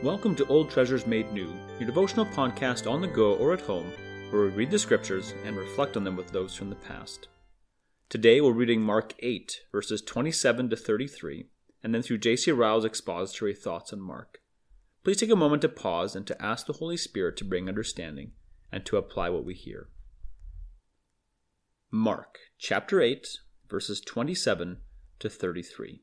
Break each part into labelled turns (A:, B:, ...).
A: Welcome to Old Treasures Made New, your devotional podcast on the go or at home, where we read the scriptures and reflect on them with those from the past. Today we're reading Mark 8, verses 27 to 33, and then through J.C. Ryle's expository thoughts on Mark. Please take a moment to pause and to ask the Holy Spirit to bring understanding and to apply what we hear. Mark chapter 8, verses 27 to 33.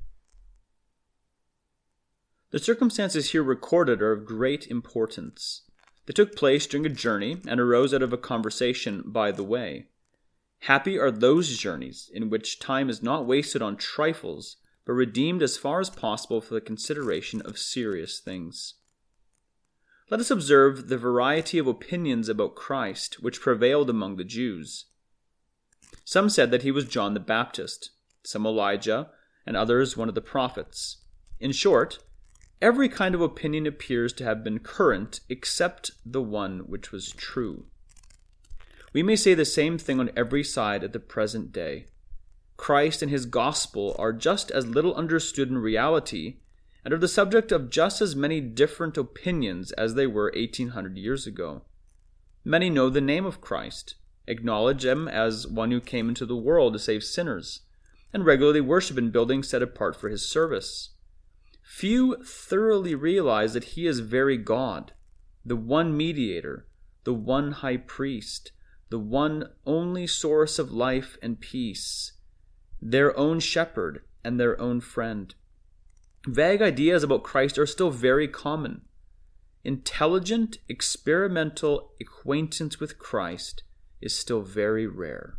A: The circumstances here recorded are of great importance. They took place during a journey and arose out of a conversation by the way. Happy are those journeys in which time is not wasted on trifles, but redeemed as far as possible for the consideration of serious things. Let us observe the variety of opinions about Christ which prevailed among the Jews. Some said that he was John the Baptist, some Elijah, and others one of the prophets. In short, Every kind of opinion appears to have been current except the one which was true. We may say the same thing on every side at the present day. Christ and his gospel are just as little understood in reality and are the subject of just as many different opinions as they were 1800 years ago. Many know the name of Christ, acknowledge him as one who came into the world to save sinners, and regularly worship in buildings set apart for his service. Few thoroughly realize that he is very God, the one mediator, the one high priest, the one only source of life and peace, their own shepherd and their own friend. Vague ideas about Christ are still very common. Intelligent, experimental acquaintance with Christ is still very rare.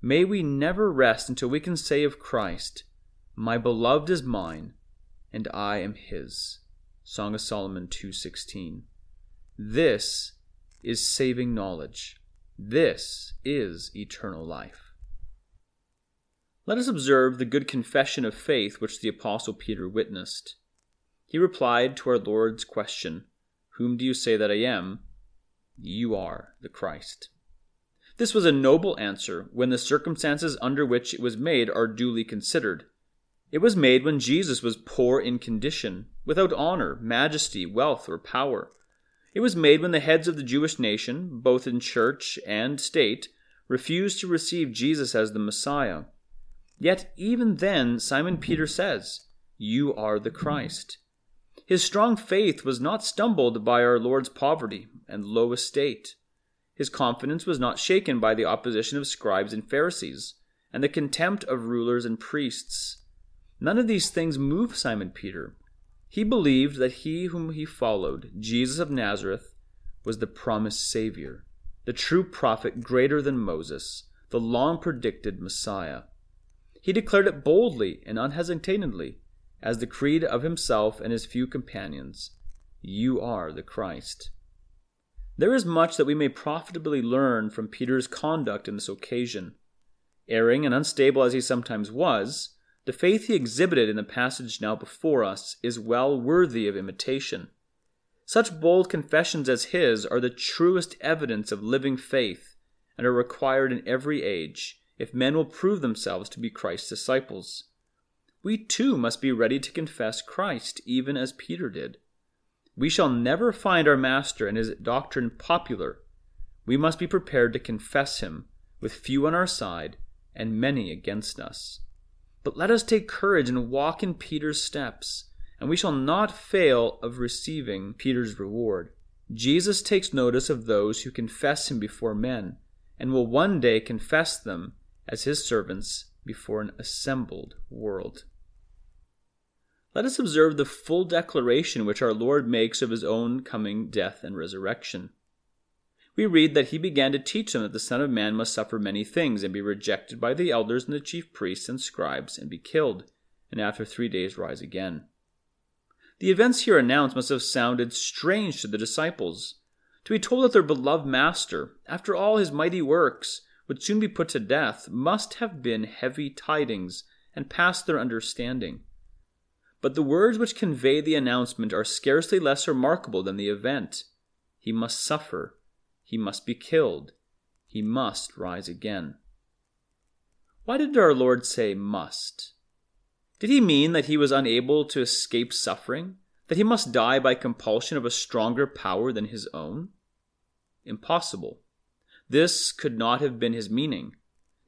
A: May we never rest until we can say of Christ, My beloved is mine, and I am his. Song of Solomon 2:16. This is saving knowledge. This is eternal life. Let us observe the good confession of faith which the apostle Peter witnessed. He replied to our Lord's question, "Whom do you say that I am?" "You are the Christ." This was a noble answer when the circumstances under which it was made are duly considered. It was made when Jesus was poor in condition, without honor, majesty, wealth, or power. It was made when the heads of the Jewish nation, both in church and state, refused to receive Jesus as the Messiah. Yet even then, Simon Peter says, You are the Christ. His strong faith was not stumbled by our Lord's poverty and low estate. His confidence was not shaken by the opposition of scribes and Pharisees, and the contempt of rulers and priests. None of these things moved Simon Peter. He believed that he whom he followed, Jesus of Nazareth, was the promised Savior, the true prophet greater than Moses, the long predicted Messiah. He declared it boldly and unhesitatingly, as the creed of himself and his few companions You are the Christ. There is much that we may profitably learn from Peter's conduct in this occasion. Erring and unstable as he sometimes was, the faith he exhibited in the passage now before us is well worthy of imitation. Such bold confessions as his are the truest evidence of living faith and are required in every age if men will prove themselves to be Christ's disciples. We too must be ready to confess Christ even as Peter did. We shall never find our Master and his doctrine popular. We must be prepared to confess him, with few on our side and many against us. But let us take courage and walk in Peter's steps, and we shall not fail of receiving Peter's reward. Jesus takes notice of those who confess him before men, and will one day confess them as his servants before an assembled world. Let us observe the full declaration which our Lord makes of his own coming death and resurrection. We read that he began to teach them that the Son of Man must suffer many things, and be rejected by the elders and the chief priests and scribes, and be killed, and after three days rise again. The events here announced must have sounded strange to the disciples. To be told that their beloved Master, after all his mighty works, would soon be put to death must have been heavy tidings and past their understanding. But the words which convey the announcement are scarcely less remarkable than the event. He must suffer. He must be killed. He must rise again. Why did our Lord say must? Did he mean that he was unable to escape suffering? That he must die by compulsion of a stronger power than his own? Impossible. This could not have been his meaning.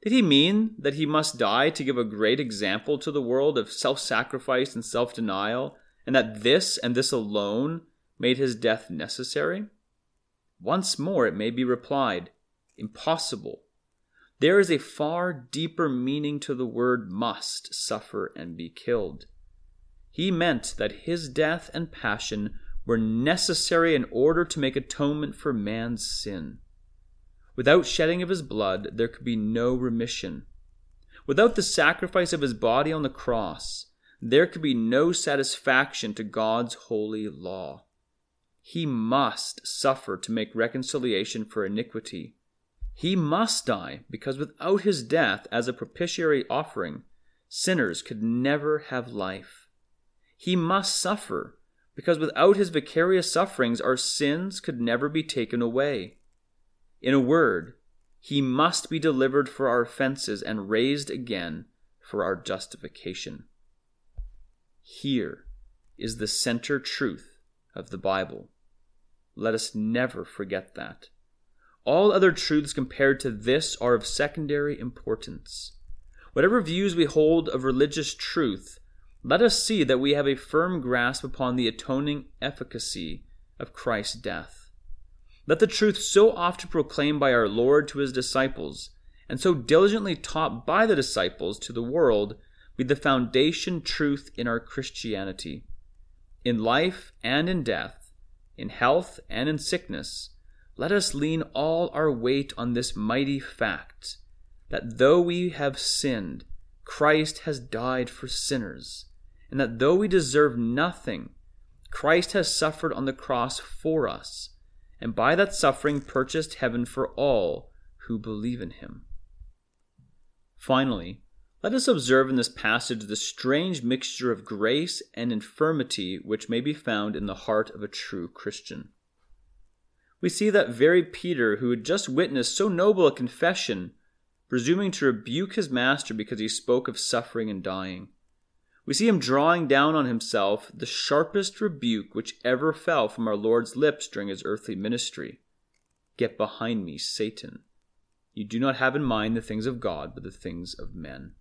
A: Did he mean that he must die to give a great example to the world of self sacrifice and self denial, and that this and this alone made his death necessary? Once more it may be replied, impossible. There is a far deeper meaning to the word must suffer and be killed. He meant that his death and passion were necessary in order to make atonement for man's sin. Without shedding of his blood, there could be no remission. Without the sacrifice of his body on the cross, there could be no satisfaction to God's holy law. He must suffer to make reconciliation for iniquity. He must die, because without his death as a propitiatory offering, sinners could never have life. He must suffer, because without his vicarious sufferings, our sins could never be taken away. In a word, he must be delivered for our offenses and raised again for our justification. Here is the center truth of the Bible. Let us never forget that. All other truths compared to this are of secondary importance. Whatever views we hold of religious truth, let us see that we have a firm grasp upon the atoning efficacy of Christ's death. Let the truth so often proclaimed by our Lord to his disciples, and so diligently taught by the disciples to the world, be the foundation truth in our Christianity. In life and in death, in health and in sickness, let us lean all our weight on this mighty fact that though we have sinned, Christ has died for sinners, and that though we deserve nothing, Christ has suffered on the cross for us and by that suffering purchased heaven for all who believe in him. Finally, let us observe in this passage the strange mixture of grace and infirmity which may be found in the heart of a true Christian. We see that very Peter, who had just witnessed so noble a confession, presuming to rebuke his master because he spoke of suffering and dying, we see him drawing down on himself the sharpest rebuke which ever fell from our Lord's lips during his earthly ministry Get behind me, Satan. You do not have in mind the things of God, but the things of men.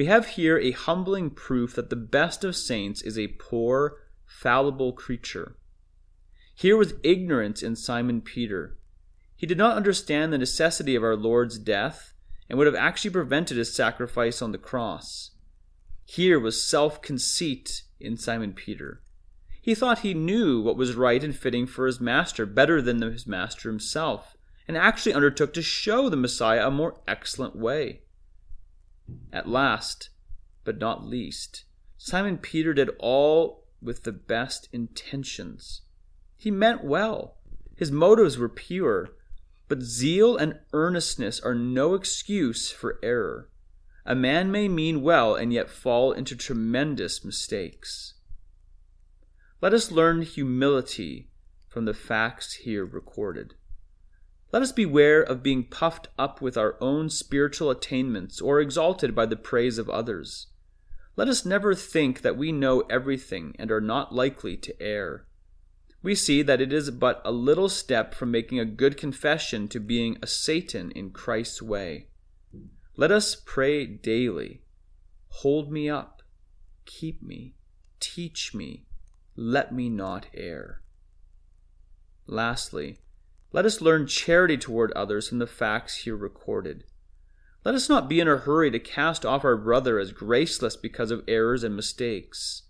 A: We have here a humbling proof that the best of saints is a poor, fallible creature. Here was ignorance in Simon Peter. He did not understand the necessity of our Lord's death and would have actually prevented his sacrifice on the cross. Here was self conceit in Simon Peter. He thought he knew what was right and fitting for his master better than his master himself, and actually undertook to show the Messiah a more excellent way. At last, but not least, Simon Peter did all with the best intentions. He meant well, his motives were pure, but zeal and earnestness are no excuse for error. A man may mean well and yet fall into tremendous mistakes. Let us learn humility from the facts here recorded. Let us beware of being puffed up with our own spiritual attainments or exalted by the praise of others. Let us never think that we know everything and are not likely to err. We see that it is but a little step from making a good confession to being a Satan in Christ's way. Let us pray daily Hold me up, keep me, teach me, let me not err. Lastly, let us learn charity toward others from the facts here recorded. Let us not be in a hurry to cast off our brother as graceless because of errors and mistakes.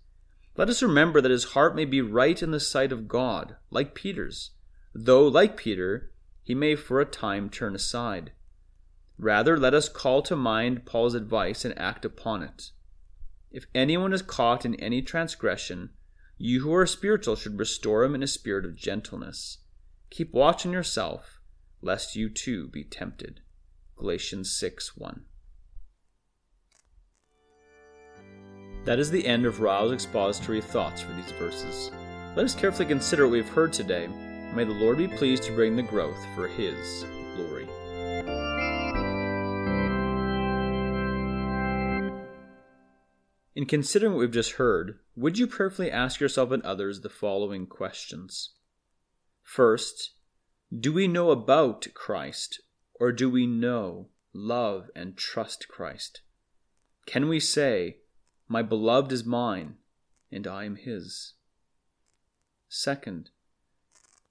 A: Let us remember that his heart may be right in the sight of God, like Peter's, though, like Peter, he may for a time turn aside. Rather, let us call to mind Paul's advice and act upon it. If anyone is caught in any transgression, you who are spiritual should restore him in a spirit of gentleness. Keep watch on yourself, lest you too be tempted. Galatians 6 1. That is the end of Ryle's expository thoughts for these verses. Let us carefully consider what we have heard today. May the Lord be pleased to bring the growth for His glory. In considering what we've just heard, would you prayerfully ask yourself and others the following questions? First, do we know about Christ, or do we know, love, and trust Christ? Can we say, My beloved is mine, and I am his? Second,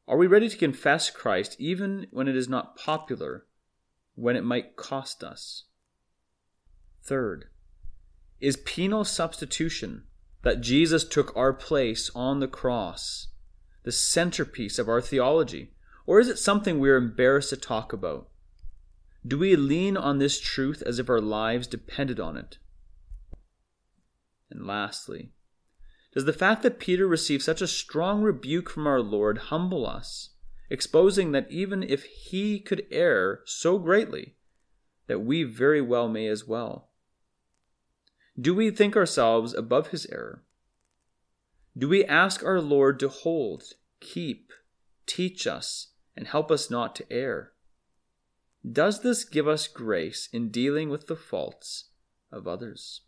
A: are we ready to confess Christ even when it is not popular, when it might cost us? Third, is penal substitution, that Jesus took our place on the cross, the centerpiece of our theology? Or is it something we are embarrassed to talk about? Do we lean on this truth as if our lives depended on it? And lastly, does the fact that Peter received such a strong rebuke from our Lord humble us, exposing that even if he could err so greatly, that we very well may as well? Do we think ourselves above his error? Do we ask our Lord to hold, keep, teach us, and help us not to err? Does this give us grace in dealing with the faults of others?